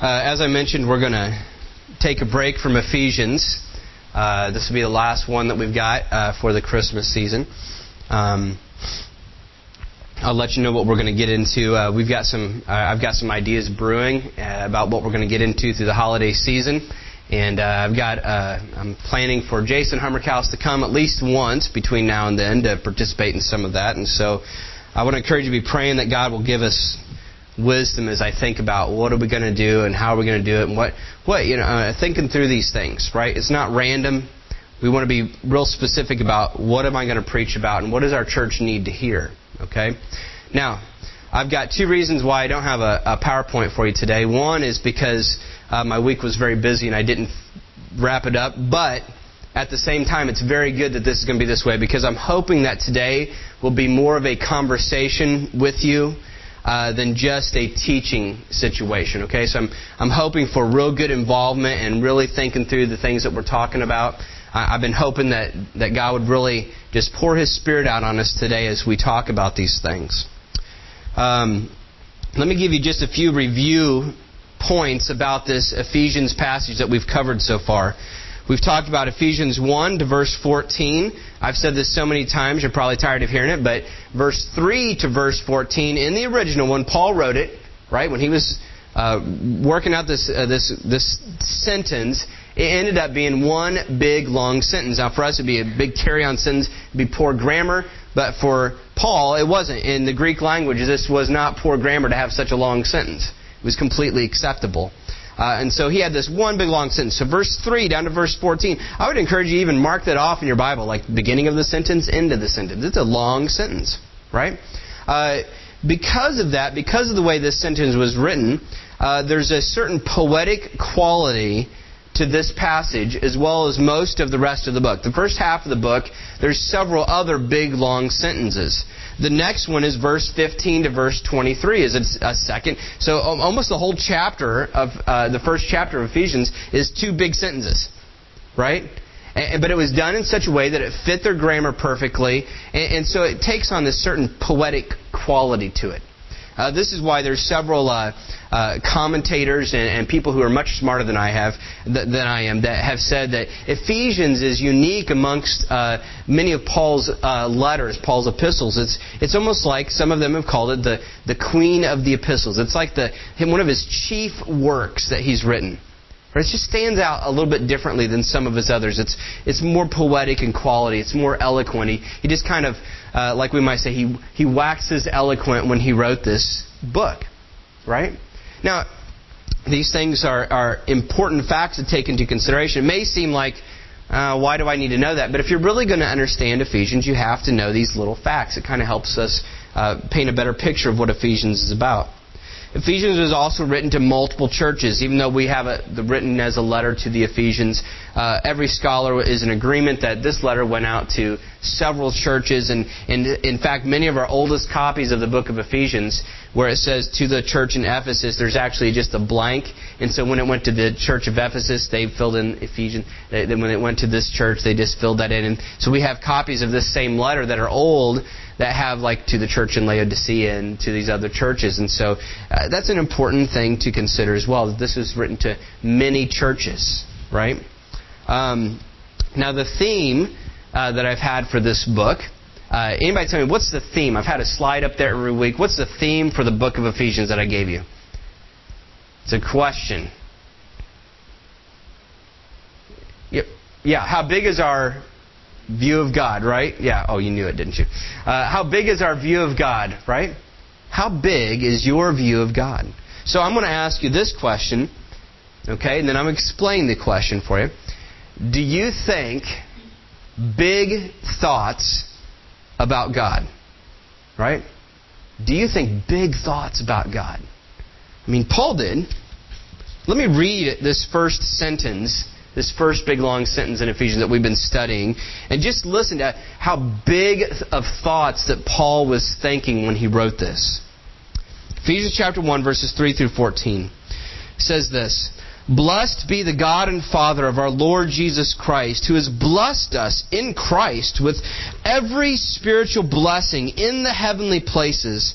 Uh, as I mentioned, we're going to take a break from Ephesians. Uh, this will be the last one that we've got uh, for the Christmas season. Um, I'll let you know what we're going to get into. Uh, we've got some. Uh, I've got some ideas brewing uh, about what we're going to get into through the holiday season, and I've got. I'm planning for Jason Hummerkaus to come at least once between now and then to participate in some of that, and so I want to encourage you to be praying that God will give us wisdom as I think about what are we going to do and how are we going to do it and what what you know uh, thinking through these things right? It's not random. We want to be real specific about what am I going to preach about and what does our church need to hear okay? Now I've got two reasons why I don't have a, a PowerPoint for you today. One is because uh, my week was very busy and I didn't wrap it up but at the same time, it's very good that this is going to be this way because I'm hoping that today will be more of a conversation with you uh, than just a teaching situation. Okay, so I'm I'm hoping for real good involvement and really thinking through the things that we're talking about. I, I've been hoping that that God would really just pour His Spirit out on us today as we talk about these things. Um, let me give you just a few review points about this Ephesians passage that we've covered so far. We've talked about Ephesians 1 to verse 14. I've said this so many times, you're probably tired of hearing it, but verse 3 to verse 14, in the original one, Paul wrote it, right? When he was uh, working out this, uh, this, this sentence, it ended up being one big long sentence. Now, for us, it'd be a big carry on sentence, it'd be poor grammar, but for Paul, it wasn't. In the Greek language, this was not poor grammar to have such a long sentence. It was completely acceptable. Uh, and so he had this one big long sentence. So verse 3 down to verse 14. I would encourage you even mark that off in your Bible, like beginning of the sentence, end of the sentence. It's a long sentence, right? Uh, because of that, because of the way this sentence was written, uh, there's a certain poetic quality to this passage as well as most of the rest of the book. The first half of the book, there's several other big long sentences. The next one is verse 15 to verse 23 is a second. So almost the whole chapter of uh, the first chapter of Ephesians is two big sentences, right? but it was done in such a way that it fit their grammar perfectly, and, so it takes on this certain poetic quality to it. Uh, this is why there's several uh, uh, commentators and, and, people who are much smarter than I have th- than I am that have said that Ephesians is unique amongst uh, many of Paul's uh, letters, Paul's epistles. It's it's almost like some of them have called it the the queen of the epistles. It's like the one of his chief works that he's written. It just stands out a little bit differently than some of his others. It's, it's more poetic in quality. It's more eloquent. He, he just kind of, uh, like we might say, he, he waxes eloquent when he wrote this book. Right? Now, these things are, are important facts to take into consideration. It may seem like, uh, why do I need to know that? But if you're really going to understand Ephesians, you have to know these little facts. It kind of helps us uh, paint a better picture of what Ephesians is about. Ephesians was also written to multiple churches, even though we have it written as a letter to the Ephesians. Uh, every scholar is in agreement that this letter went out to several churches, and, and in fact, many of our oldest copies of the book of Ephesians, where it says to the church in Ephesus, there's actually just a blank, and so when it went to the church of Ephesus, they filled in Ephesians. Then when it went to this church, they just filled that in, and so we have copies of this same letter that are old that have like to the church in Laodicea and to these other churches. And so uh, that's an important thing to consider as well. This was written to many churches, right? Um, now the theme uh, that I've had for this book. Uh, anybody tell me what's the theme? I've had a slide up there every week. What's the theme for the book of Ephesians that I gave you? It's a question. Yep. Yeah. How big is our view of God, right? Yeah. Oh, you knew it, didn't you? Uh, how big is our view of God, right? How big is your view of God? So I'm going to ask you this question, okay, and then I'm going to explain the question for you. Do you think big thoughts about God? Right? Do you think big thoughts about God? I mean, Paul did. Let me read this first sentence this first big long sentence in Ephesians that we've been studying, and just listen to how big of thoughts that Paul was thinking when he wrote this. Ephesians chapter 1, verses 3 through 14 says this Blessed be the God and Father of our Lord Jesus Christ, who has blessed us in Christ with every spiritual blessing in the heavenly places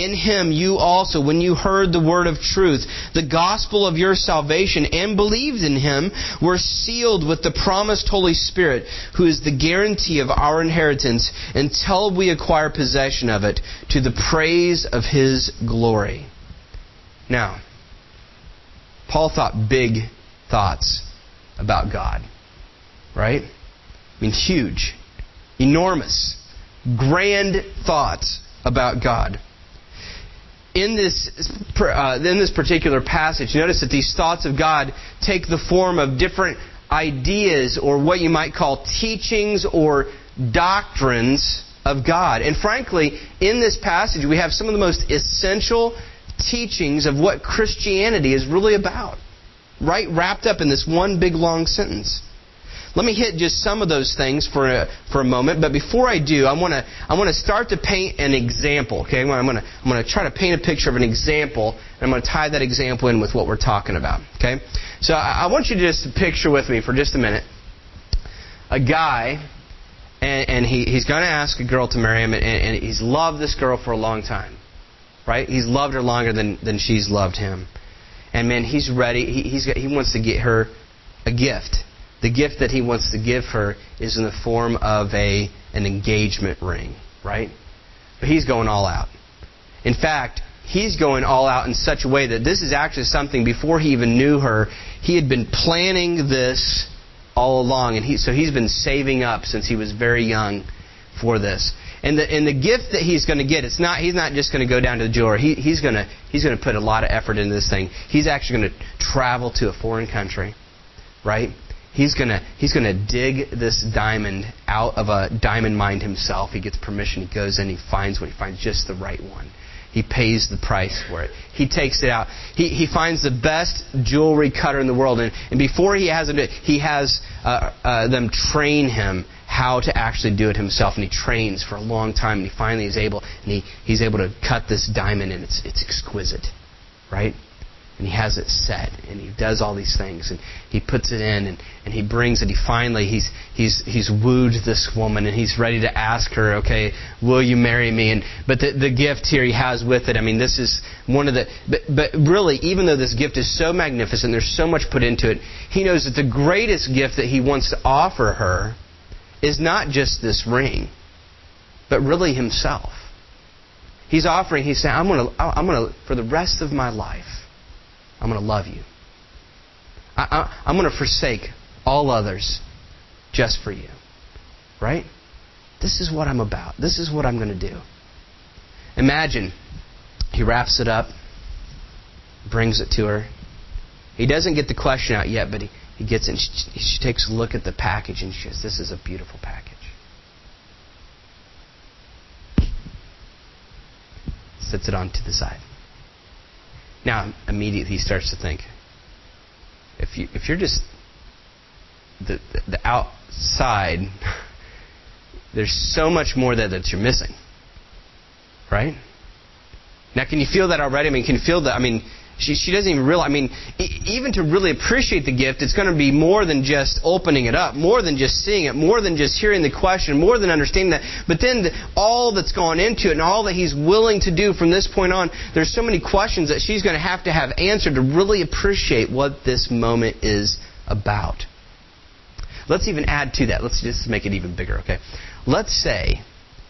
In him you also, when you heard the word of truth, the gospel of your salvation, and believed in him, were sealed with the promised Holy Spirit, who is the guarantee of our inheritance until we acquire possession of it, to the praise of his glory. Now, Paul thought big thoughts about God. Right? I mean, huge, enormous, grand thoughts about God in this, uh, in this particular passage, notice that these thoughts of God take the form of different ideas or what you might call teachings or doctrines of God. And frankly, in this passage, we have some of the most essential teachings of what Christianity is really about, right wrapped up in this one big long sentence. Let me hit just some of those things for a, for a moment, but before I do, I want to I want to start to paint an example. Okay, I'm going to I'm going to try to paint a picture of an example, and I'm going to tie that example in with what we're talking about. Okay, so I, I want you to just picture with me for just a minute a guy, and, and he, he's going to ask a girl to marry him, and, and he's loved this girl for a long time, right? He's loved her longer than than she's loved him, and man, he's ready. He, he's he wants to get her a gift the gift that he wants to give her is in the form of a an engagement ring, right? But he's going all out. In fact, he's going all out in such a way that this is actually something before he even knew her, he had been planning this all along, and he, so he's been saving up since he was very young for this. And the and the gift that he's going to get, it's not he's not just going to go down to the jeweler. He, he's going to he's going to put a lot of effort into this thing. He's actually going to travel to a foreign country, right? He's gonna he's gonna dig this diamond out of a diamond mine himself. He gets permission. He goes in. He finds what he finds just the right one. He pays the price for it. He takes it out. He, he finds the best jewelry cutter in the world, and, and before he has it, he has uh, uh, them train him how to actually do it himself, and he trains for a long time, and he finally is able, and he, he's able to cut this diamond, and it's it's exquisite, right? And he has it set and he does all these things and he puts it in and, and he brings it he finally he's he's he's wooed this woman and he's ready to ask her okay will you marry me? And but the, the gift here he has with it i mean this is one of the but, but really even though this gift is so magnificent there's so much put into it he knows that the greatest gift that he wants to offer her is not just this ring but really himself. He's offering he's saying i'm going to i'm going to for the rest of my life I'm going to love you. I, am going to forsake all others just for you. Right? This is what I'm about. This is what I'm going to do. Imagine he wraps it up, brings it to her. He doesn't get the question out yet, but he, he gets it. She, she takes a look at the package and she says, This is a beautiful package. Sets it on to the side. Now, immediately he starts to think if, you, if you're just the, the, the outside, there's so much more there that you're missing. Right? Now, can you feel that already? I mean, can you feel that? I mean, she, she doesn't even realize. I mean, even to really appreciate the gift, it's going to be more than just opening it up, more than just seeing it, more than just hearing the question, more than understanding that. But then the, all that's gone into it and all that he's willing to do from this point on, there's so many questions that she's going to have to have answered to really appreciate what this moment is about. let's even add to that. Let's just make it even bigger, okay? Let's say,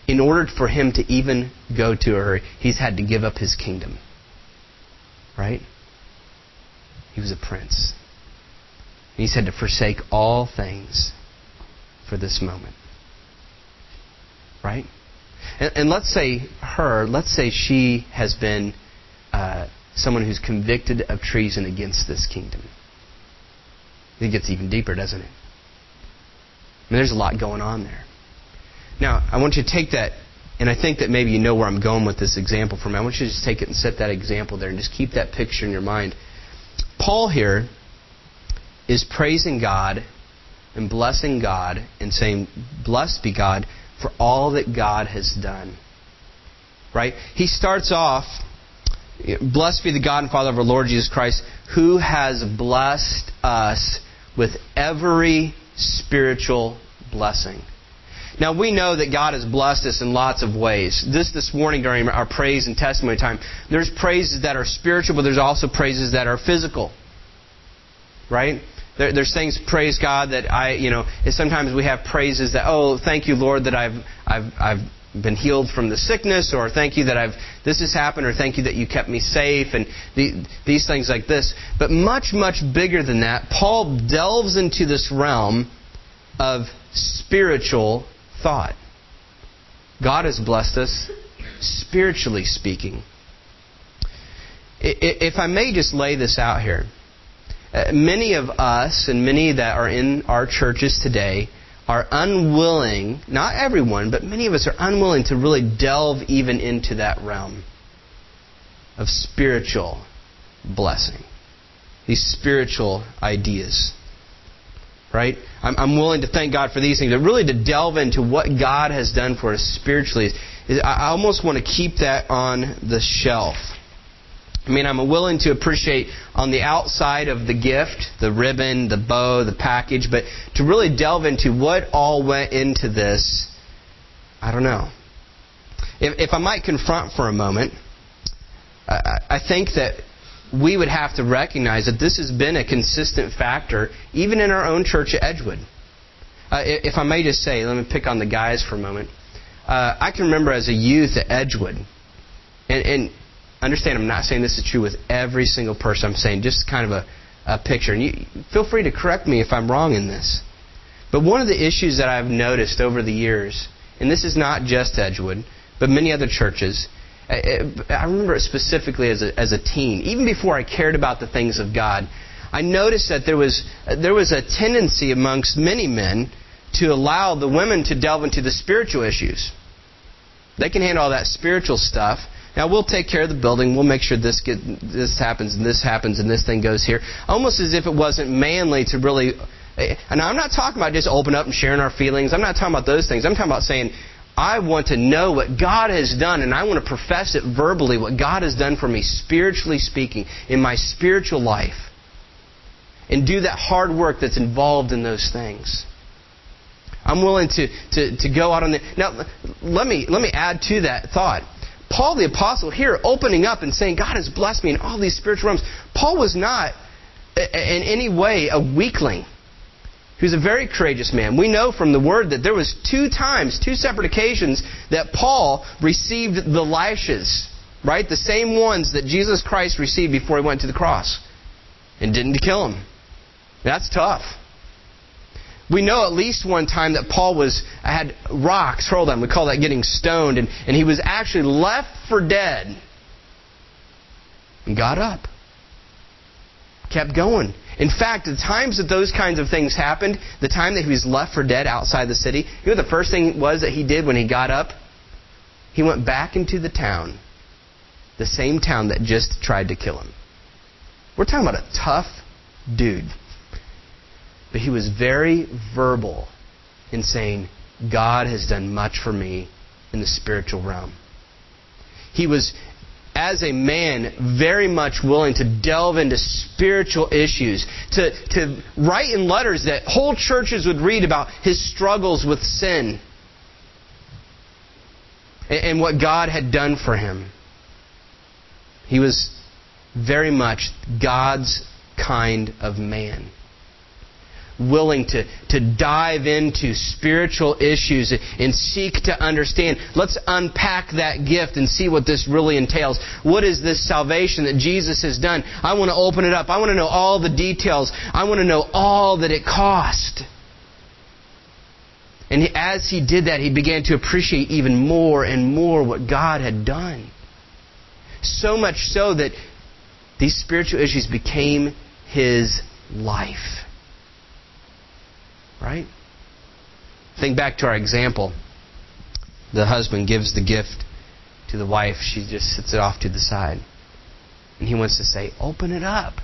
in order for him to even go to her, he's had to give up his kingdom. Right? He was a prince. And He's had to forsake all things for this moment. Right? And, and let's say her, let's say she has been uh, someone who's convicted of treason against this kingdom. It gets even deeper, doesn't it? I mean, there's a lot going on there. Now, I want you to take that, and I think that maybe you know where I'm going with this example from. I want you to just take it and set that example there and just keep that picture in your mind. Paul here is praising God and blessing God and saying, Blessed be God for all that God has done. Right? He starts off, Blessed be the God and Father of our Lord Jesus Christ, who has blessed us with every spiritual blessing. Now we know that God has blessed us in lots of ways. This this morning during our praise and testimony time, there's praises that are spiritual, but there's also praises that are physical. Right? There, there's things, praise God, that I, you know, sometimes we have praises that, oh, thank you, Lord, that I've, I've, I've been healed from the sickness, or thank you that I've this has happened, or thank you that you kept me safe, and the, these things like this. But much, much bigger than that, Paul delves into this realm of spiritual thought. God has blessed us spiritually speaking. If I may just lay this out here, uh, many of us and many that are in our churches today are unwilling, not everyone, but many of us are unwilling to really delve even into that realm of spiritual blessing, these spiritual ideas. Right? I'm, I'm willing to thank God for these things, but really to delve into what God has done for us spiritually, is, I almost want to keep that on the shelf. I mean, I'm willing to appreciate on the outside of the gift, the ribbon, the bow, the package, but to really delve into what all went into this, I don't know. If, if I might confront for a moment, I, I think that we would have to recognize that this has been a consistent factor, even in our own church at Edgewood. Uh, if I may just say, let me pick on the guys for a moment. Uh, I can remember as a youth at Edgewood, and, and understand I'm not saying this is true with every single person. I'm saying just kind of a, a picture. And you, feel free to correct me if I'm wrong in this. But one of the issues that I've noticed over the years, and this is not just Edgewood, but many other churches, I, remember it specifically as a, as a teen, even before I cared about the things of God, I noticed that there was, there was a tendency amongst many men to allow the women to delve into the spiritual issues. They can handle all that spiritual stuff, now we'll take care of the building. We'll make sure this get, this happens and this happens and this thing goes here. Almost as if it wasn't manly to really. Eh, and I'm not talking about just open up and sharing our feelings. I'm not talking about those things. I'm talking about saying, I want to know what God has done, and I want to profess it verbally, what God has done for me, spiritually speaking, in my spiritual life. And do that hard work that's involved in those things. I'm willing to, to, to go out on the. Now, let me, let me add to that thought. Paul the Apostle here opening up and saying, God has blessed me in all these spiritual realms. Paul was not in any way a weakling. Was a very courageous man. We know from the word that there was two times, two separate occasions that Paul received the lashes, right? The same ones that Jesus Christ received before he went to the cross and didn't kill him. That's tough. We know at least one time that Paul was had rocks hurled at him. We call that getting stoned, and, and he was actually left for dead. And got up. Kept going. In fact, the times that those kinds of things happened, the time that he was left for dead outside the city, you know the first thing was that he did when he got up? He went back into the town. The same town that just tried to kill him. We're talking about a tough dude. But he was very verbal in saying, God has done much for me in the spiritual realm. He was, as a man, very much willing to delve into spiritual issues, to, to write in letters that whole churches would read about his struggles with sin and, and what God had done for him. He was very much God's kind of man. Willing to, to dive into spiritual issues and seek to understand. Let's unpack that gift and see what this really entails. What is this salvation that Jesus has done? I want to open it up. I want to know all the details. I want to know all that it cost. And as he did that, he began to appreciate even more and more what God had done. So much so that these spiritual issues became his life. Right? Think back to our example. The husband gives the gift to the wife, she just sits it off to the side. And he wants to say, Open it up.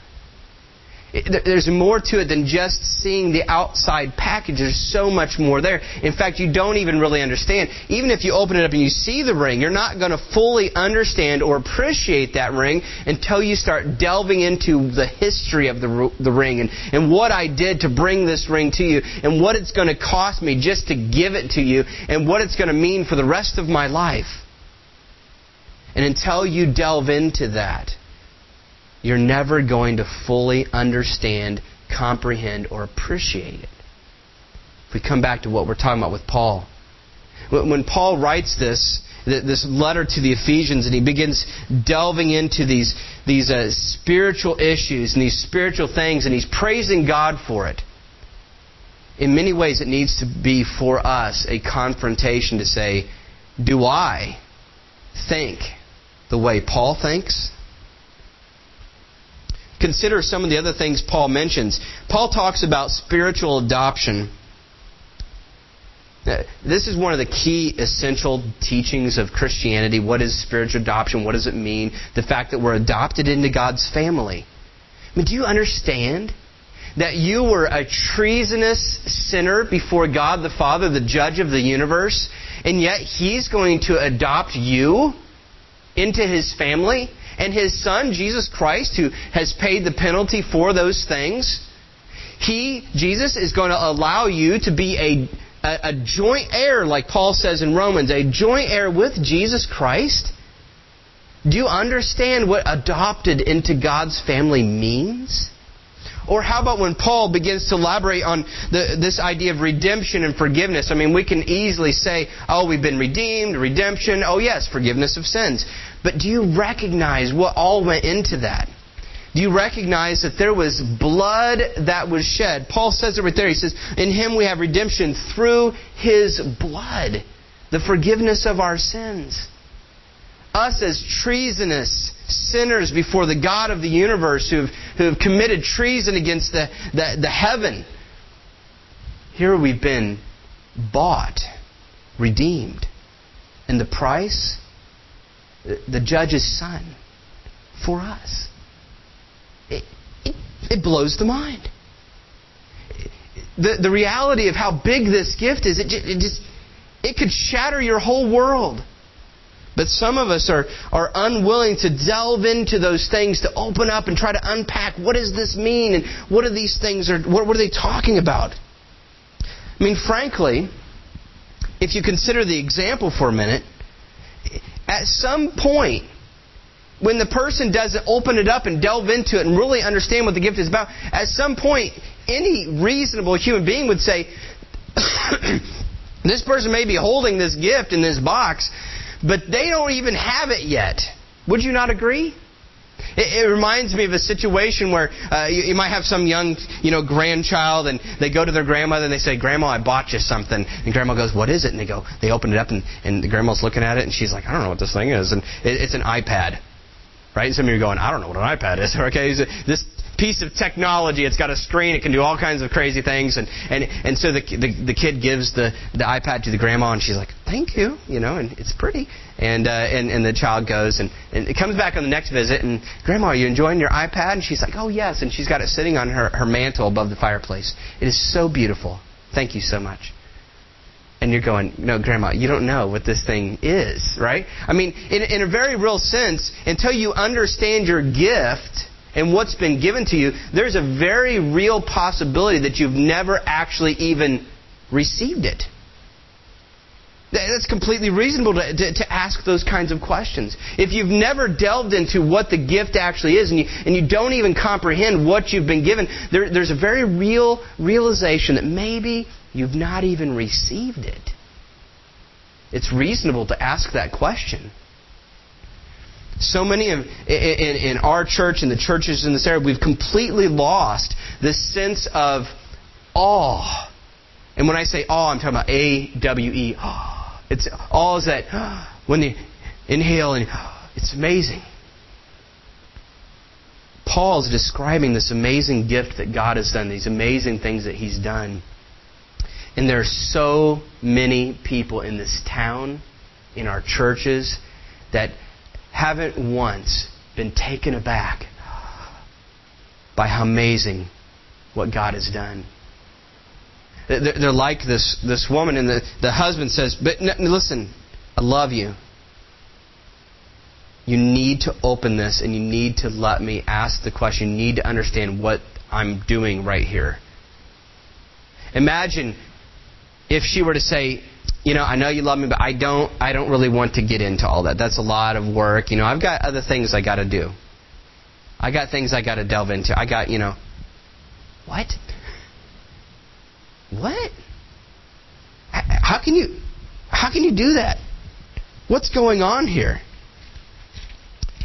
There's more to it than just seeing the outside package. There's so much more there. In fact, you don't even really understand. Even if you open it up and you see the ring, you're not going to fully understand or appreciate that ring until you start delving into the history of the, the ring and, and what I did to bring this ring to you and what it's going to cost me just to give it to you and what it's going to mean for the rest of my life. And until you delve into that, you're never going to fully understand, comprehend, or appreciate it. If we come back to what we're talking about with Paul, when Paul writes this, this letter to the Ephesians, and he begins delving into these, these uh, spiritual issues and these spiritual things, and he's praising God for it. In many ways, it needs to be for us a confrontation to say, Do I think the way Paul thinks? Consider some of the other things Paul mentions. Paul talks about spiritual adoption. Uh, this is one of the key essential teachings of Christianity. What is spiritual adoption? What does it mean? The fact that we're adopted into God's family. I mean, do you understand that you were a treasonous sinner before God the Father, the judge of the universe, and yet He's going to adopt you into His family? And his son, Jesus Christ, who has paid the penalty for those things, he, Jesus, is going to allow you to be a, a, a joint heir, like Paul says in Romans, a joint heir with Jesus Christ. Do you understand what adopted into God's family means? Or how about when Paul begins to elaborate on the, this idea of redemption and forgiveness? I mean, we can easily say, oh, we've been redeemed, redemption, oh, yes, forgiveness of sins. But do you recognize what all went into that? Do you recognize that there was blood that was shed? Paul says it right there. He says, In him we have redemption through his blood, the forgiveness of our sins. Us as treasonous sinners before the God of the universe who have, who have committed treason against the, the, the heaven. Here we've been bought, redeemed. And the price? The judge's son for us. It, it, it blows the mind. The, the reality of how big this gift is, it, it just it could shatter your whole world. But some of us are, are unwilling to delve into those things, to open up and try to unpack what does this mean and what are these things, or what, what are they talking about? I mean, frankly, if you consider the example for a minute, at some point, when the person doesn't open it up and delve into it and really understand what the gift is about, at some point, any reasonable human being would say, This person may be holding this gift in this box, but they don't even have it yet. Would you not agree? It, it reminds me of a situation where uh, you, you, might have some young, you know, grandchild, and they go to their grandmother and they say, "Grandma, I bought you something." And grandma goes, "What is it?" And they go, they open it up, and, and the grandma's looking at it, and she's like, "I don't know what this thing is," and it, it's an iPad. Right? And Some of you are going, I don't know what an iPad is. Okay, this piece of technology. It's got a screen. It can do all kinds of crazy things. And, and, and so the, the, the kid gives the, the iPad to the grandma, and she's like, thank you, you know, and it's pretty. And, uh, and, and the child goes, and, and it comes back on the next visit, and Grandma, are you enjoying your iPad? And she's like, oh, yes. And she's got it sitting on her, her mantle above the fireplace. It is so beautiful. Thank you so much. And you're going, no, Grandma, you don't know what this thing is, right? I mean, in, in a very real sense, until you understand your gift, and what's been given to you, there's a very real possibility that you've never actually even received it. That's completely reasonable to, to, to, ask those kinds of questions. If you've never delved into what the gift actually is and you, and you don't even comprehend what you've been given, there, there's a very real realization that maybe you've not even received it. It's reasonable to ask that question. So many of in, in our church and the churches in this area, we've completely lost this sense of awe. And when I say awe, I'm talking about A W E. It's all is that when you inhale and it's amazing. Paul's describing this amazing gift that God has done, these amazing things that he's done. And there are so many people in this town, in our churches, that haven't once been taken aback by how amazing what God has done. They're like this, this woman, and the, the husband says, But listen, I love you. You need to open this and you need to let me ask the question. You need to understand what I'm doing right here. Imagine if she were to say, you know, I know you love me, but I don't I don't really want to get into all that. That's a lot of work. You know, I've got other things I got to do. I got things I got to delve into. I got, you know, what? What? How can you how can you do that? What's going on here?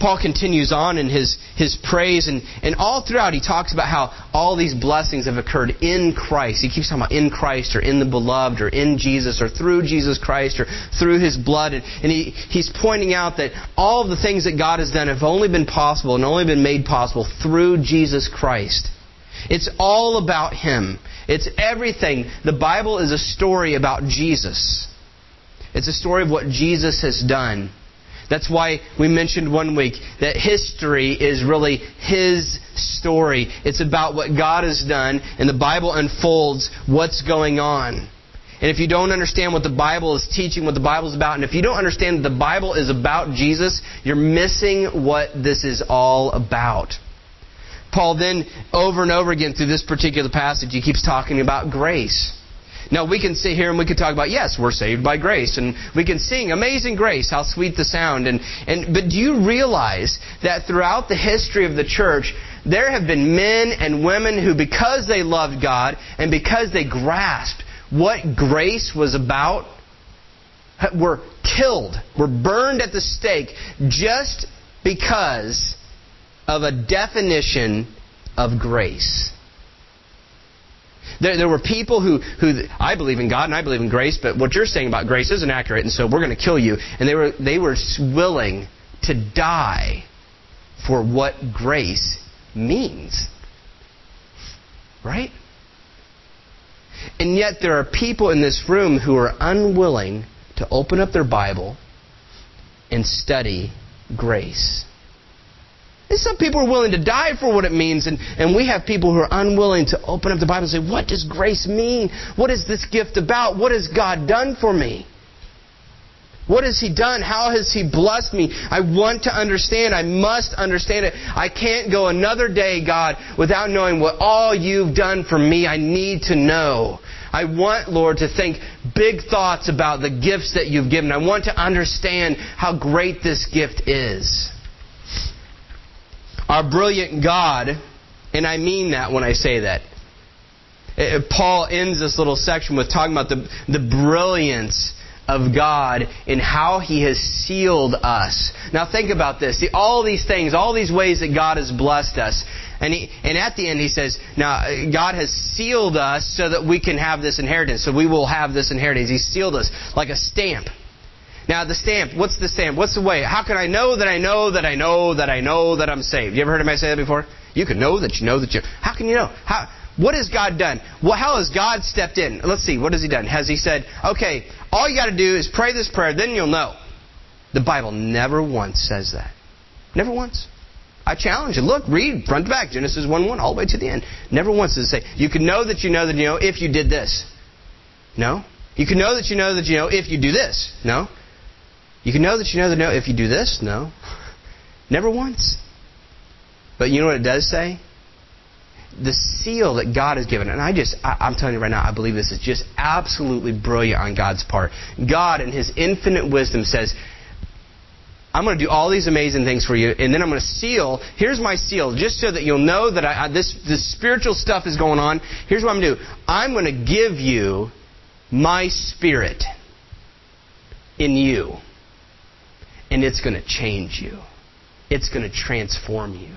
Paul continues on in his, his praise, and, and all throughout he talks about how all these blessings have occurred in Christ. He keeps talking about in Christ, or in the beloved, or in Jesus, or through Jesus Christ, or through his blood. And, and he, he's pointing out that all of the things that God has done have only been possible and only been made possible through Jesus Christ. It's all about him. It's everything. The Bible is a story about Jesus. It's a story of what Jesus has done. That's why we mentioned one week that history is really His story. It's about what God has done, and the Bible unfolds what's going on. And if you don't understand what the Bible is teaching, what the Bible is about, and if you don't understand that the Bible is about Jesus, you're missing what this is all about. Paul then, over and over again through this particular passage, he keeps talking about grace. Now, we can sit here and we can talk about, yes, we're saved by grace. And we can sing, Amazing Grace, how sweet the sound. And, and, but do you realize that throughout the history of the church, there have been men and women who, because they loved God and because they grasped what grace was about, were killed, were burned at the stake just because of a definition of grace. There, there were people who, who, I believe in God and I believe in grace, but what you're saying about grace isn't accurate, and so we're going to kill you. And they were, they were willing to die for what grace means. Right? And yet there are people in this room who are unwilling to open up their Bible and study grace. And some people are willing to die for what it means, and, and we have people who are unwilling to open up the Bible and say, What does grace mean? What is this gift about? What has God done for me? What has He done? How has He blessed me? I want to understand. I must understand it. I can't go another day, God, without knowing what all you've done for me. I need to know. I want, Lord, to think big thoughts about the gifts that you've given. I want to understand how great this gift is. Our brilliant God, and I mean that when I say that. Uh, Paul ends this little section with talking about the, the brilliance of God and how He has sealed us. Now think about this. See, all these things, all these ways that God has blessed us. And, he, and at the end he says, now God has sealed us so that we can have this inheritance. So we will have this inheritance. He sealed us like a stamp. Now, the stamp, what's the stamp? What's the way? How can I know that I know that I know that I know that I'm saved? You ever heard anybody say that before? You can know that you know that you. How can you know? How? What has God done? Well, how has God stepped in? Let's see. What has He done? Has He said, okay, all you got to do is pray this prayer, then you'll know? The Bible never once says that. Never once. I challenge you. Look, read front to back, Genesis 1 1, all the way to the end. Never once does it say, you can know that you know that you know if you did this. No. You can know that you know that you know if you do this. No. You can know that you know the no if you do this, no. Never once. But you know what it does say? the seal that God has given. And I just, I, I'm telling you right now, I believe this is just absolutely brilliant on God's part. God, in His infinite wisdom, says, I'm going to do all these amazing things for you, and then I'm going to seal. Here's my seal, just so that you'll know that I, I, this, this spiritual stuff is going on. Here's what I'm going to do I'm going to give you my spirit in you, and it's going to change you, it's going to transform you.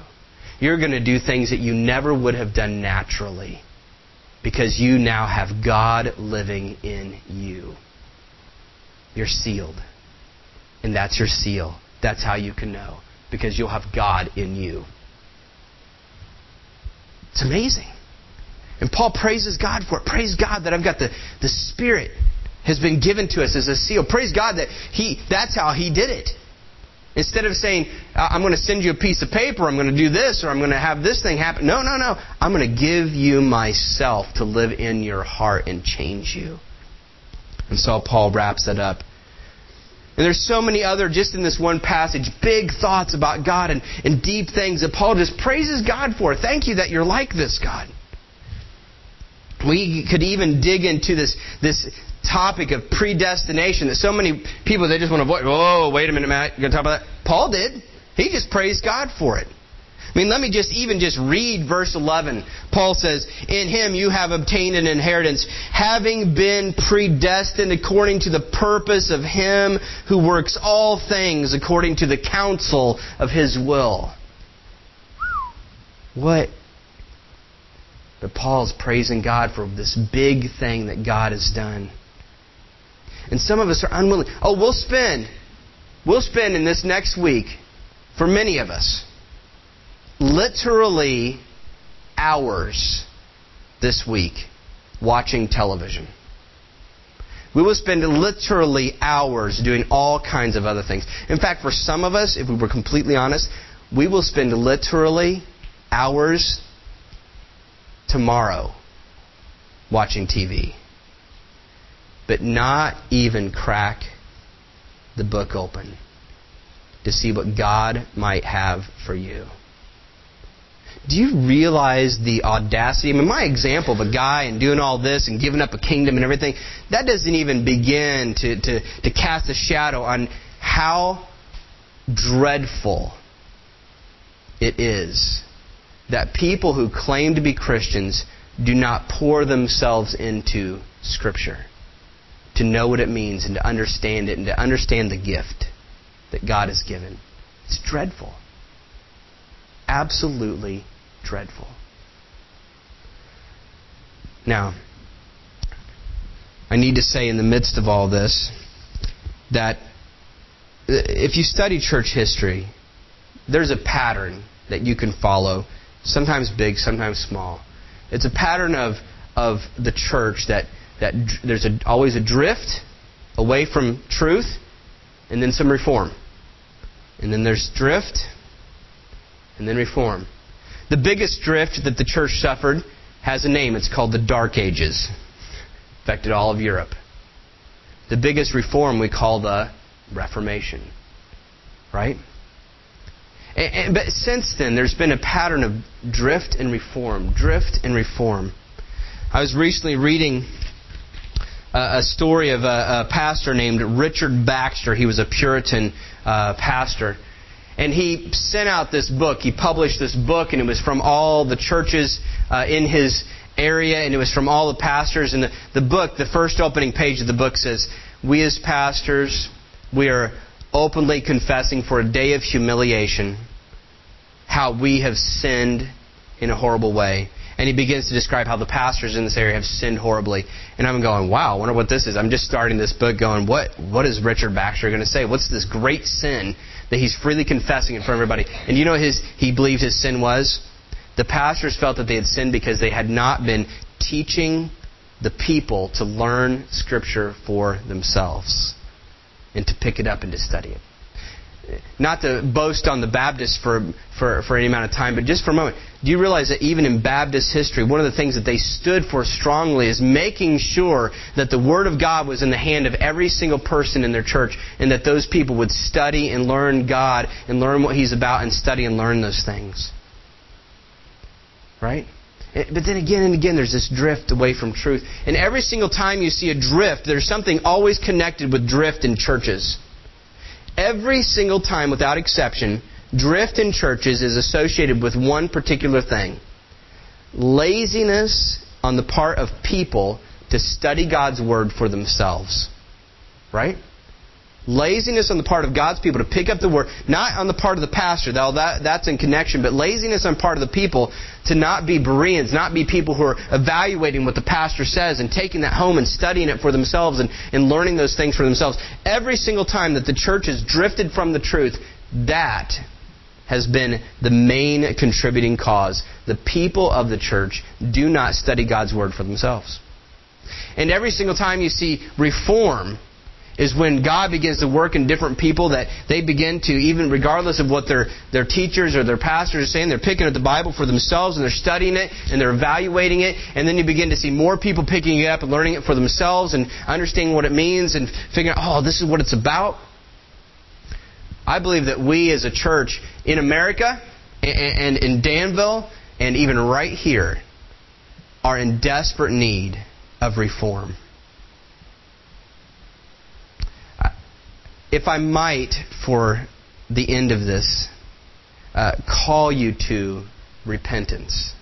You're going to do things that you never would have done naturally because you now have God living in you. You're sealed. And that's your seal. That's how you can know. Because you'll have God in you. It's amazing. And Paul praises God for it. Praise God that I've got the, the Spirit has been given to us as a seal. Praise God that he that's how he did it. Instead of saying, I'm going to send you a piece of paper, I'm going to do this, or I'm going to have this thing happen. No, no, no. I'm going to give you myself to live in your heart and change you. And so Paul wraps it up. And there's so many other, just in this one passage, big thoughts about God and, and deep things that Paul just praises God for. Thank you that you're like this, God. We could even dig into this, this topic of predestination that so many people they just want to avoid. Oh, wait a minute, Matt, you're going to talk about that? Paul did. He just praised God for it. I mean, let me just even just read verse 11. Paul says, In him you have obtained an inheritance, having been predestined according to the purpose of him who works all things according to the counsel of his will. What? But Paul's praising God for this big thing that God has done. And some of us are unwilling. Oh, we'll spend, we'll spend in this next week, for many of us, literally hours this week watching television. We will spend literally hours doing all kinds of other things. In fact, for some of us, if we were completely honest, we will spend literally hours tomorrow watching TV. But not even crack the book open to see what God might have for you do you realize the audacity? I mean, my example of a guy and doing all this and giving up a kingdom and everything, that doesn't even begin to, to, to cast a shadow on how dreadful it is that people who claim to be Christians do not pour themselves into Scripture to know what it means and to understand it and to understand the gift that God has given. It's dreadful. Absolutely dreadful. Now, I need to say in the midst of all this that if you study church history, there's a pattern that you can follow, sometimes big, sometimes small. It's a pattern of, of the church that, that there's a, always a drift away from truth and then some reform. And then there's drift and then reform. The biggest drift that the church suffered has a name. It's called the Dark Ages. It Affected all of Europe. The biggest reform we call the Reformation. Right? And, and, but since then, there's been a pattern of drift and reform, drift and reform. I was recently reading a, story of a, a, pastor named Richard Baxter. He was a Puritan uh, pastor. And he sent out this book. He published this book, and it was from all the churches uh, in his area, and it was from all the pastors. And the, the book, the first opening page of the book says, We as pastors, we are openly confessing for a day of humiliation how we have sinned in a horrible way. And he begins to describe how the pastors in this area have sinned horribly. And I'm going, wow, I wonder what this is. I'm just starting this book going, what, what is Richard Baxter going to say? What's this great sin that he's freely confessing in front of everybody? And you know his, he believed his sin was? The pastors felt that they had sinned because they had not been teaching the people to learn Scripture for themselves and to pick it up and to study it not to boast on the Baptists for, for, for any amount of time, but just for a moment, do you realize that even in Baptist history, one of the things that they stood for strongly is making sure that the Word of God was in the hand of every single person in their church and that those people would study and learn God and learn what He's about and study and learn those things? Right? Eh, but then again and again, there's this drift away from truth. And every single time you see a drift, there's something always connected with drift in churches. Every single time, without exception, drift in churches is associated with one particular thing laziness on the part of people to study God's Word for themselves. Right? Laziness on the part of God's people to pick up the word, not on the part of the pastor, though that, that's in connection, but laziness on part of the people to not be Bereans, not be people who are evaluating what the pastor says and taking that home and studying it for themselves and, and learning those things for themselves. Every single time that the church has drifted from the truth, that has been the main contributing cause. The people of the church do not study God's word for themselves. And every single time you see reform, is when God begins to work in different people that they begin to, even regardless of what their, their teachers or their pastors are saying, they're picking up the Bible for themselves and they're studying it and they're evaluating it. And then you begin to see more people picking it up and learning it for themselves and understanding what it means and figuring out, oh, this is what it's about. I believe that we as a church in America and in Danville and even right here are in desperate need of reform. If I might, for the end of this, uh, call you to repentance.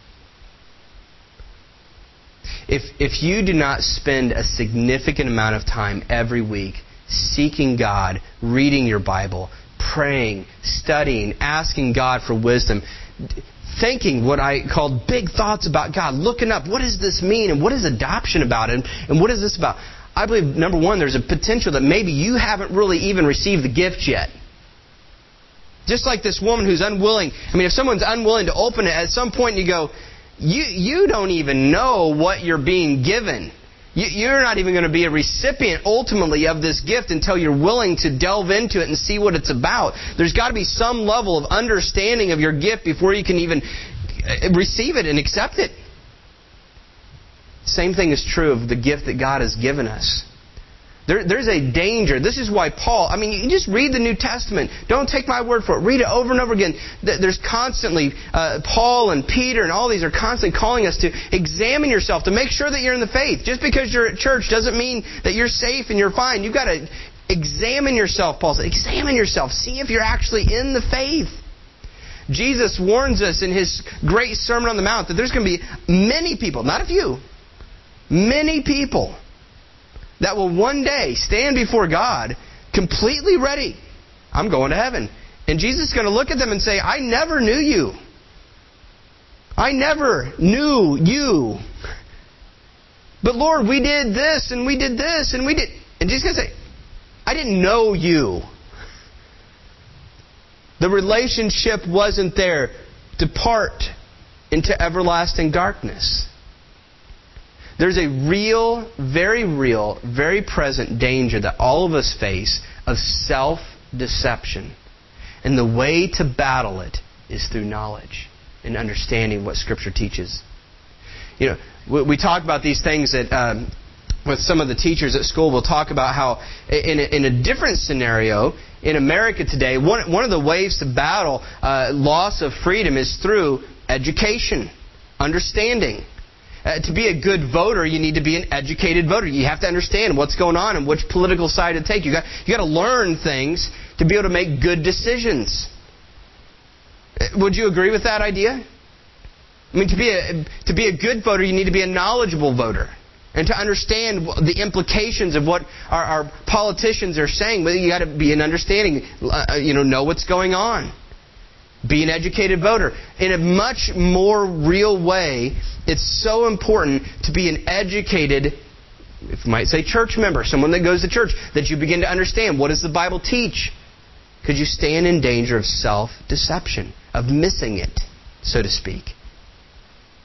If, if you do not spend a significant amount of time every week seeking God, reading your Bible, praying, studying, asking God for wisdom, thinking what I called big thoughts about God, looking up what does this mean and what is adoption about and, and what is this about? I believe, number one, there's a potential that maybe you haven't really even received the gift yet. Just like this woman who's unwilling. I mean, if someone's unwilling to open it, at some point you go, you, you don't even know what you're being given. You, you're not even going to be a recipient ultimately of this gift until you're willing to delve into it and see what it's about. There's got to be some level of understanding of your gift before you can even uh, receive it and accept it. Same thing is true of the gift that God has given us. There, there's a danger. This is why Paul, I mean, you just read the New Testament. Don't take my word for it. Read it over and over again. There's constantly, uh, Paul and Peter and all these are constantly calling us to examine yourself, to make sure that you're in the faith. Just because you're at church doesn't mean that you're safe and you're fine. You've got to examine yourself, Paul said. Examine yourself. See if you're actually in the faith. Jesus warns us in his great Sermon on the Mount that there's going to be many people, not a few, many people that will one day stand before God completely ready. I'm going to heaven. And Jesus is going to look at them and say, I never knew you. I never knew you. But Lord, we did this and we did this and we did. And Jesus is going to say, I didn't know you. The relationship wasn't there. Depart into everlasting darkness. There's a real, very real, very present danger that all of us face of self deception. And the way to battle it is through knowledge and understanding what Scripture teaches. You know, we, we talk about these things that um, with some of the teachers at school, we'll talk about how in a, in a different scenario in America today, one, one of the ways to battle uh, loss of freedom is through education, understanding. Uh, to be a good voter, you need to be an educated voter. You have to understand what's going on and which political side to take. You got you got to learn things to be able to make good decisions. Uh, would you agree with that idea? I mean, to be a to be a good voter, you need to be a knowledgeable voter and to understand the implications of what our, our politicians are saying. But you got to be an understanding. Uh, you know, know what's going on. Be an educated voter. In a much more real way, it's so important to be an educated, if you might say church member, someone that goes to church, that you begin to understand what does the Bible teach? Because you stand in danger of self-deception, of missing it, so to speak.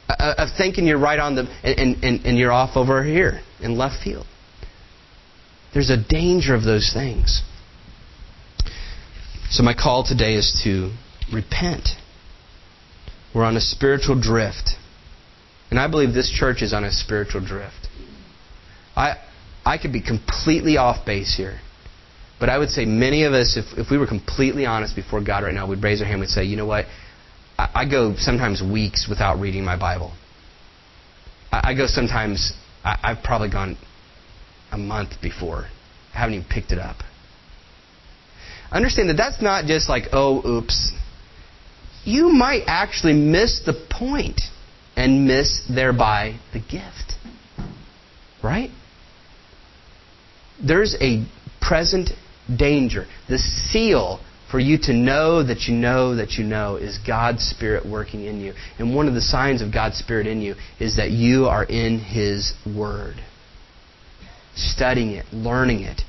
Uh, uh, of thinking you're right on the, and, and, and you're off over here in left field. There's a danger of those things. So my call today is to repent. We're on a spiritual drift. And I believe this church is on a spiritual drift. I, I could be completely off base here. But I would say many of us, if, if we were completely honest before God right now, we'd raise our hand and say, you know what? I, I go sometimes weeks without reading my Bible. I, I go sometimes. I, I've probably gone a month before. I haven't even picked it up. Understand that that's not just like, oh, oops. You might actually miss the point and miss thereby the gift. Right? There's a present danger. The seal for you to know that you know that you know is God's Spirit working in you. And one of the signs of God's Spirit in you is that you are in His Word. Studying it, learning it.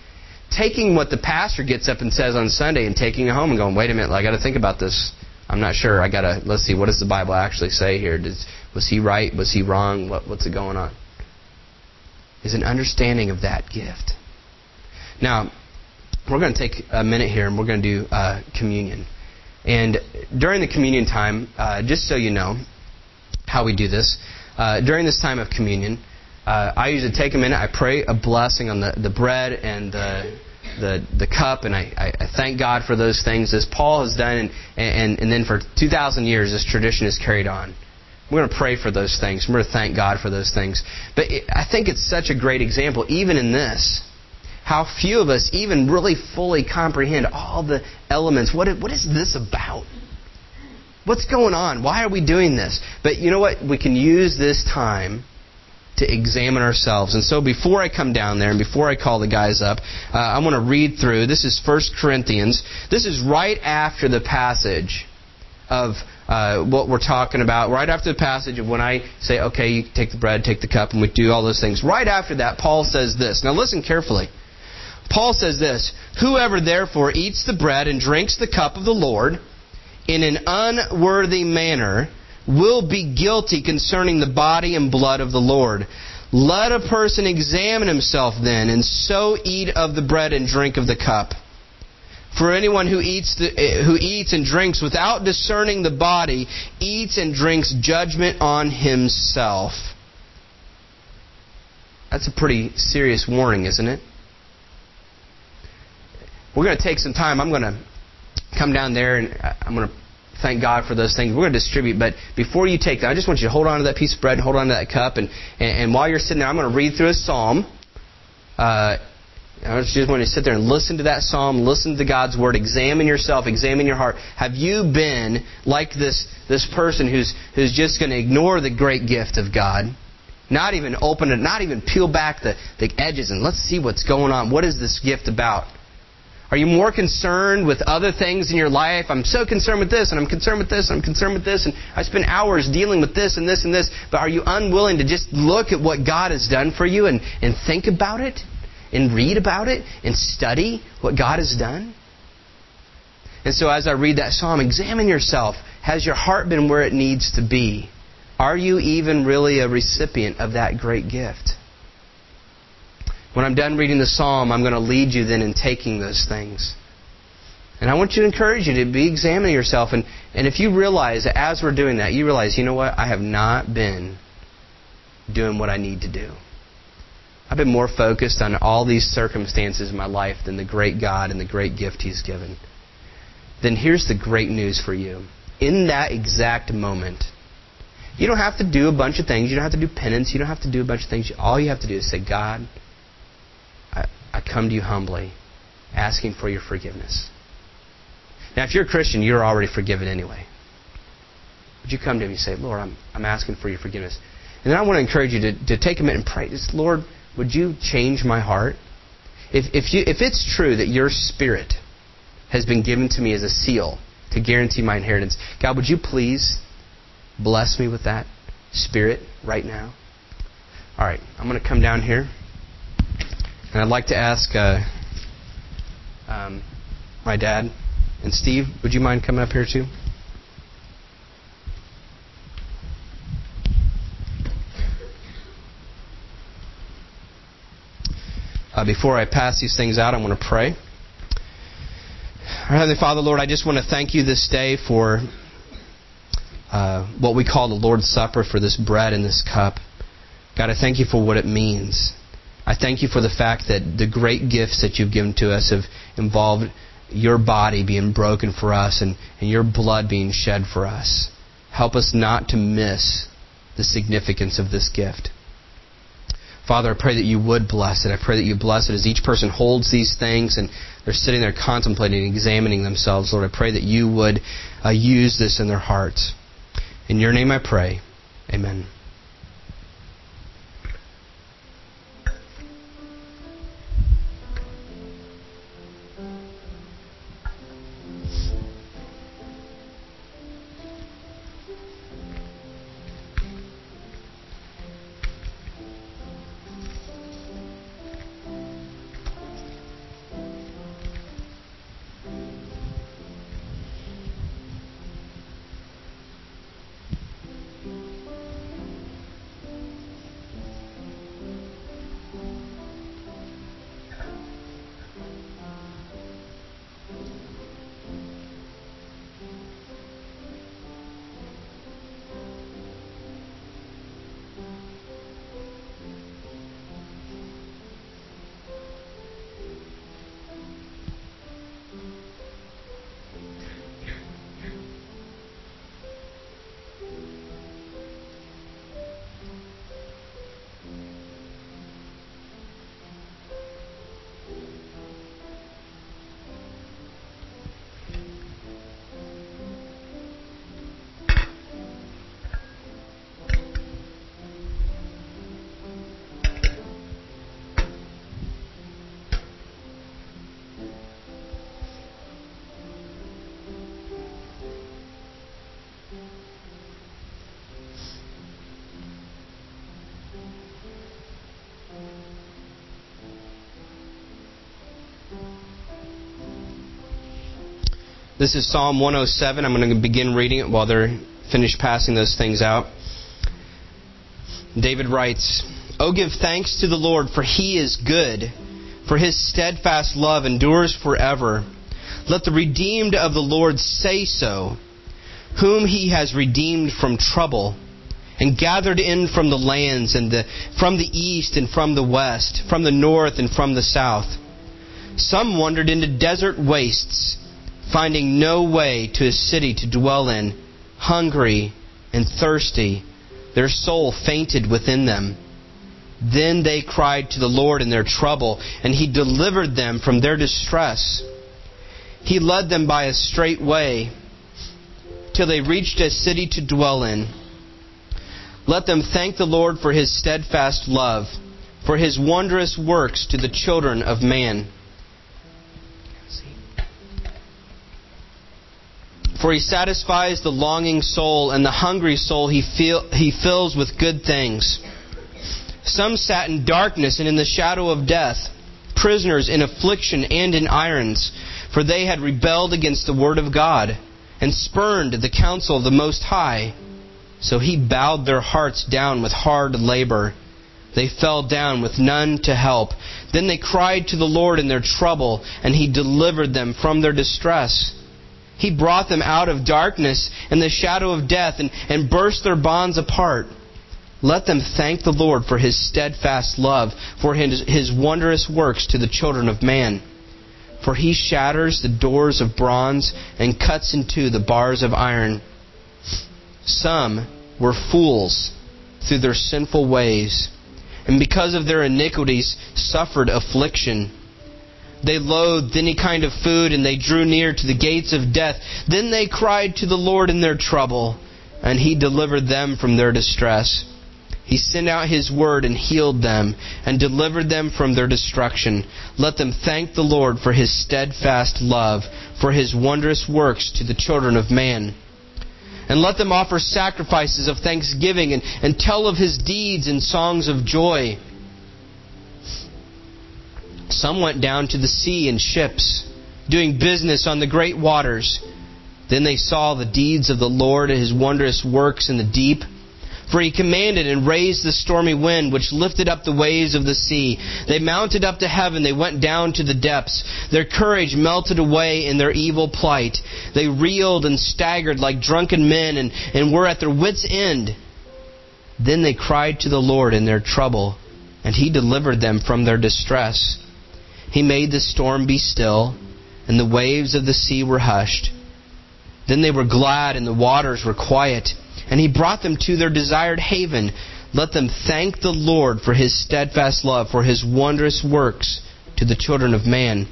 Taking what the pastor gets up and says on Sunday and taking it home and going, wait a minute, I got to think about this. I'm not sure. I got to, let's see, what does the Bible actually say here? Does, was he right? Was he wrong? What, what's it going on? Is an understanding of that gift. Now, we're going to take a minute here and we're going to do uh, communion. And during the communion time, uh, just so you know how we do this, uh, during this time of communion, uh, I usually take a minute, I pray a blessing on the, the bread and the, the, the cup, and I, I, thank God for those things as Paul has done, and, and, and then for 2,000 years this tradition is carried on. We're going to pray for those things. We're going to thank God for those things. But I think it's such a great example, even in this how few of us even really fully comprehend all the elements. What, what is this about? What's going on? Why are we doing this? But you know what? We can use this time to examine ourselves. And so before I come down there and before I call the guys up, uh, I want to read through. This is 1 Corinthians. This is right after the passage of uh, what we're talking about, right after the passage of when I say, okay, you take the bread, take the cup, and we do all those things. Right after that, Paul says this. Now listen carefully. Paul says this Whoever therefore eats the bread and drinks the cup of the Lord in an unworthy manner will be guilty concerning the body and blood of the Lord. Let a person examine himself then, and so eat of the bread and drink of the cup. For anyone who eats, the, eh, who eats and drinks without discerning the body eats and drinks judgment on himself. That's a pretty serious warning, isn't it? We're going to take some time. I'm going to come down there and I'm going to thank God for those things. We're going to distribute, but before you take that, I just want you to hold on to that piece of bread hold on to that cup. And, and, and while you're sitting there, I'm going to read through a psalm. Uh, I just want you to sit there and listen to that psalm, listen to God's word, examine yourself, examine your heart. Have you been like this, this person who's, who's just going to ignore the great gift of God? Not even open it, not even peel back the, the edges and let's see what's going on. What is this gift about? Are you more concerned with other things in your life? I'm so concerned with this, and I'm concerned with this, and I'm concerned with this, and I spend hours dealing with this and this and this. But are you unwilling to just look at what God has done for you and, and think about it, and read about it, and study what God has done? And so as I read that psalm, examine yourself. Has your heart been where it needs to be? Are you even really a recipient of that great gift? When I'm done reading the psalm, I'm going to lead you then in taking those things. And I want you to encourage you to be examining yourself. And, and if you realize that as we're doing that, you realize, you know what? I have not been doing what I need to do. I've been more focused on all these circumstances in my life than the great God and the great gift He's given. Then here's the great news for you. In that exact moment, you don't have to do a bunch of things. You don't have to do penance. You don't have to do a bunch of things. All you have to do is say, God, I come to you humbly, asking for your forgiveness. Now, if you're a Christian, you're already forgiven anyway. But you come to me and say, Lord, I'm, I'm asking for your forgiveness. And then I want to encourage you to, to take a minute and pray. Just, Lord, would you change my heart? If, if, you, if it's true that your spirit has been given to me as a seal to guarantee my inheritance, God, would you please bless me with that spirit right now? All right, I'm going to come down here. And I'd like to ask uh, um, my dad and Steve, would you mind coming up here too? Uh, before I pass these things out, I want to pray. Our Heavenly Father, Lord, I just want to thank you this day for uh, what we call the Lord's Supper, for this bread and this cup. God, I thank you for what it means. I thank you for the fact that the great gifts that you've given to us have involved your body being broken for us and, and your blood being shed for us. Help us not to miss the significance of this gift. Father, I pray that you would bless it. I pray that you bless it as each person holds these things and they're sitting there contemplating and examining themselves. Lord, I pray that you would uh, use this in their hearts. In your name I pray. Amen. This is Psalm 107. I'm going to begin reading it while they're finished passing those things out. David writes, Oh, give thanks to the Lord, for he is good, for his steadfast love endures forever. Let the redeemed of the Lord say so, whom he has redeemed from trouble, and gathered in from the lands, and the, from the east and from the west, from the north and from the south. Some wandered into desert wastes finding no way to a city to dwell in, hungry and thirsty. Their soul fainted within them. Then they cried to the Lord in their trouble, and He delivered them from their distress. He led them by a straight way till they reached a city to dwell in. Let them thank the Lord for His steadfast love, for His wondrous works to the children of man. For he satisfies the longing soul, and the hungry soul he, feel, he fills with good things. Some sat in darkness and in the shadow of death, prisoners in affliction and in irons, for they had rebelled against the word of God, and spurned the counsel of the Most High. So he bowed their hearts down with hard labor. They fell down with none to help. Then they cried to the Lord in their trouble, and he delivered them from their distress. He brought them out of darkness and the shadow of death and, and burst their bonds apart. Let them thank the Lord for his steadfast love, for his, his wondrous works to the children of man. For he shatters the doors of bronze and cuts in two the bars of iron. Some were fools through their sinful ways, and because of their iniquities suffered affliction. They loathed any kind of food, and they drew near to the gates of death. Then they cried to the Lord in their trouble, and He delivered them from their distress. He sent out His word and healed them, and delivered them from their destruction. Let them thank the Lord for His steadfast love, for His wondrous works to the children of man. And let them offer sacrifices of thanksgiving, and, and tell of His deeds in songs of joy. Some went down to the sea in ships, doing business on the great waters. Then they saw the deeds of the Lord and his wondrous works in the deep. For he commanded and raised the stormy wind, which lifted up the waves of the sea. They mounted up to heaven, they went down to the depths. Their courage melted away in their evil plight. They reeled and staggered like drunken men and, and were at their wits' end. Then they cried to the Lord in their trouble, and he delivered them from their distress. He made the storm be still, and the waves of the sea were hushed. Then they were glad, and the waters were quiet. and he brought them to their desired haven. Let them thank the Lord for his steadfast love, for his wondrous works to the children of man.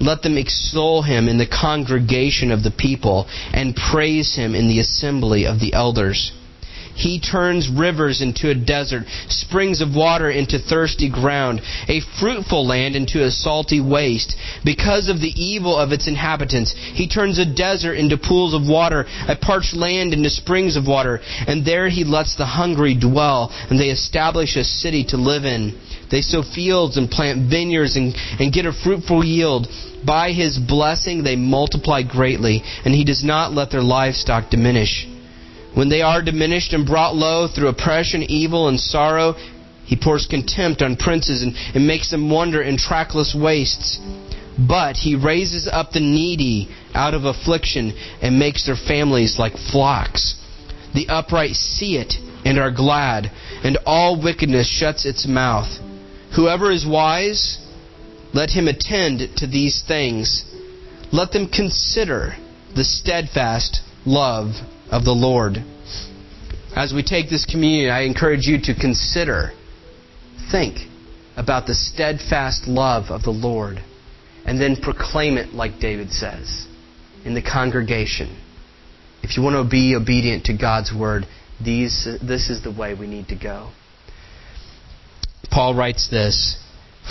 Let them extol him in the congregation of the people, and praise him in the assembly of the elders. He turns rivers into a desert, springs of water into thirsty ground, a fruitful land into a salty waste. Because of the evil of its inhabitants, he turns a desert into pools of water, a parched land into springs of water. And there he lets the hungry dwell, and they establish a city to live in. They sow fields and plant vineyards and, and get a fruitful yield. By his blessing they multiply greatly, and he does not let their livestock diminish. When they are diminished and brought low through oppression, evil, and sorrow, he pours contempt on princes and, and makes them wander in trackless wastes. But he raises up the needy out of affliction and makes their families like flocks. The upright see it and are glad, and all wickedness shuts its mouth. Whoever is wise, let him attend to these things. Let them consider the steadfast love of the Lord. As we take this communion, I encourage you to consider, think about the steadfast love of the Lord, and then proclaim it like David says in the congregation. If you want to be obedient to God's word, these, this is the way we need to go. Paul writes this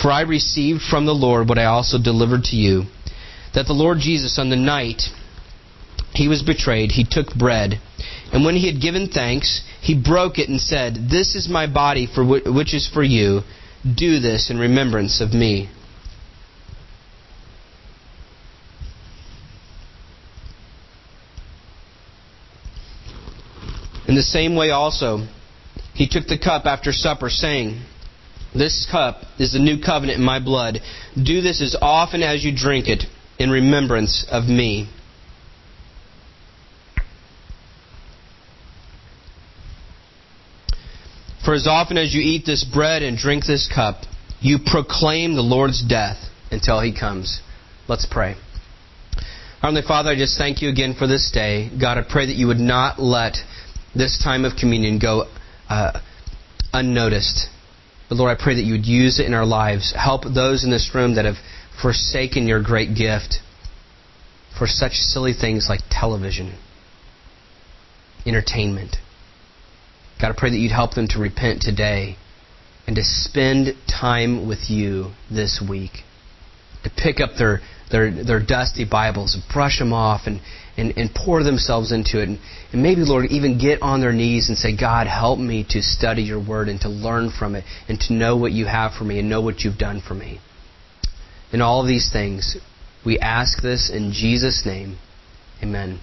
For I received from the Lord what I also delivered to you, that the Lord Jesus, on the night he was betrayed, he took bread, and when he had given thanks, he broke it and said, This is my body for which is for you. Do this in remembrance of me. In the same way also, he took the cup after supper, saying, This cup is the new covenant in my blood. Do this as often as you drink it in remembrance of me. For as often as you eat this bread and drink this cup, you proclaim the Lord's death until he comes. Let's pray. Heavenly Father, I just thank you again for this day. God, I pray that you would not let this time of communion go uh, unnoticed. But Lord, I pray that you would use it in our lives. Help those in this room that have forsaken your great gift for such silly things like television, entertainment. God, I pray that you'd help them to repent today and to spend time with you this week. To pick up their, their, their dusty Bibles and brush them off and, and, and pour themselves into it. And, and maybe, Lord, even get on their knees and say, God, help me to study your word and to learn from it and to know what you have for me and know what you've done for me. In all of these things, we ask this in Jesus' name. Amen.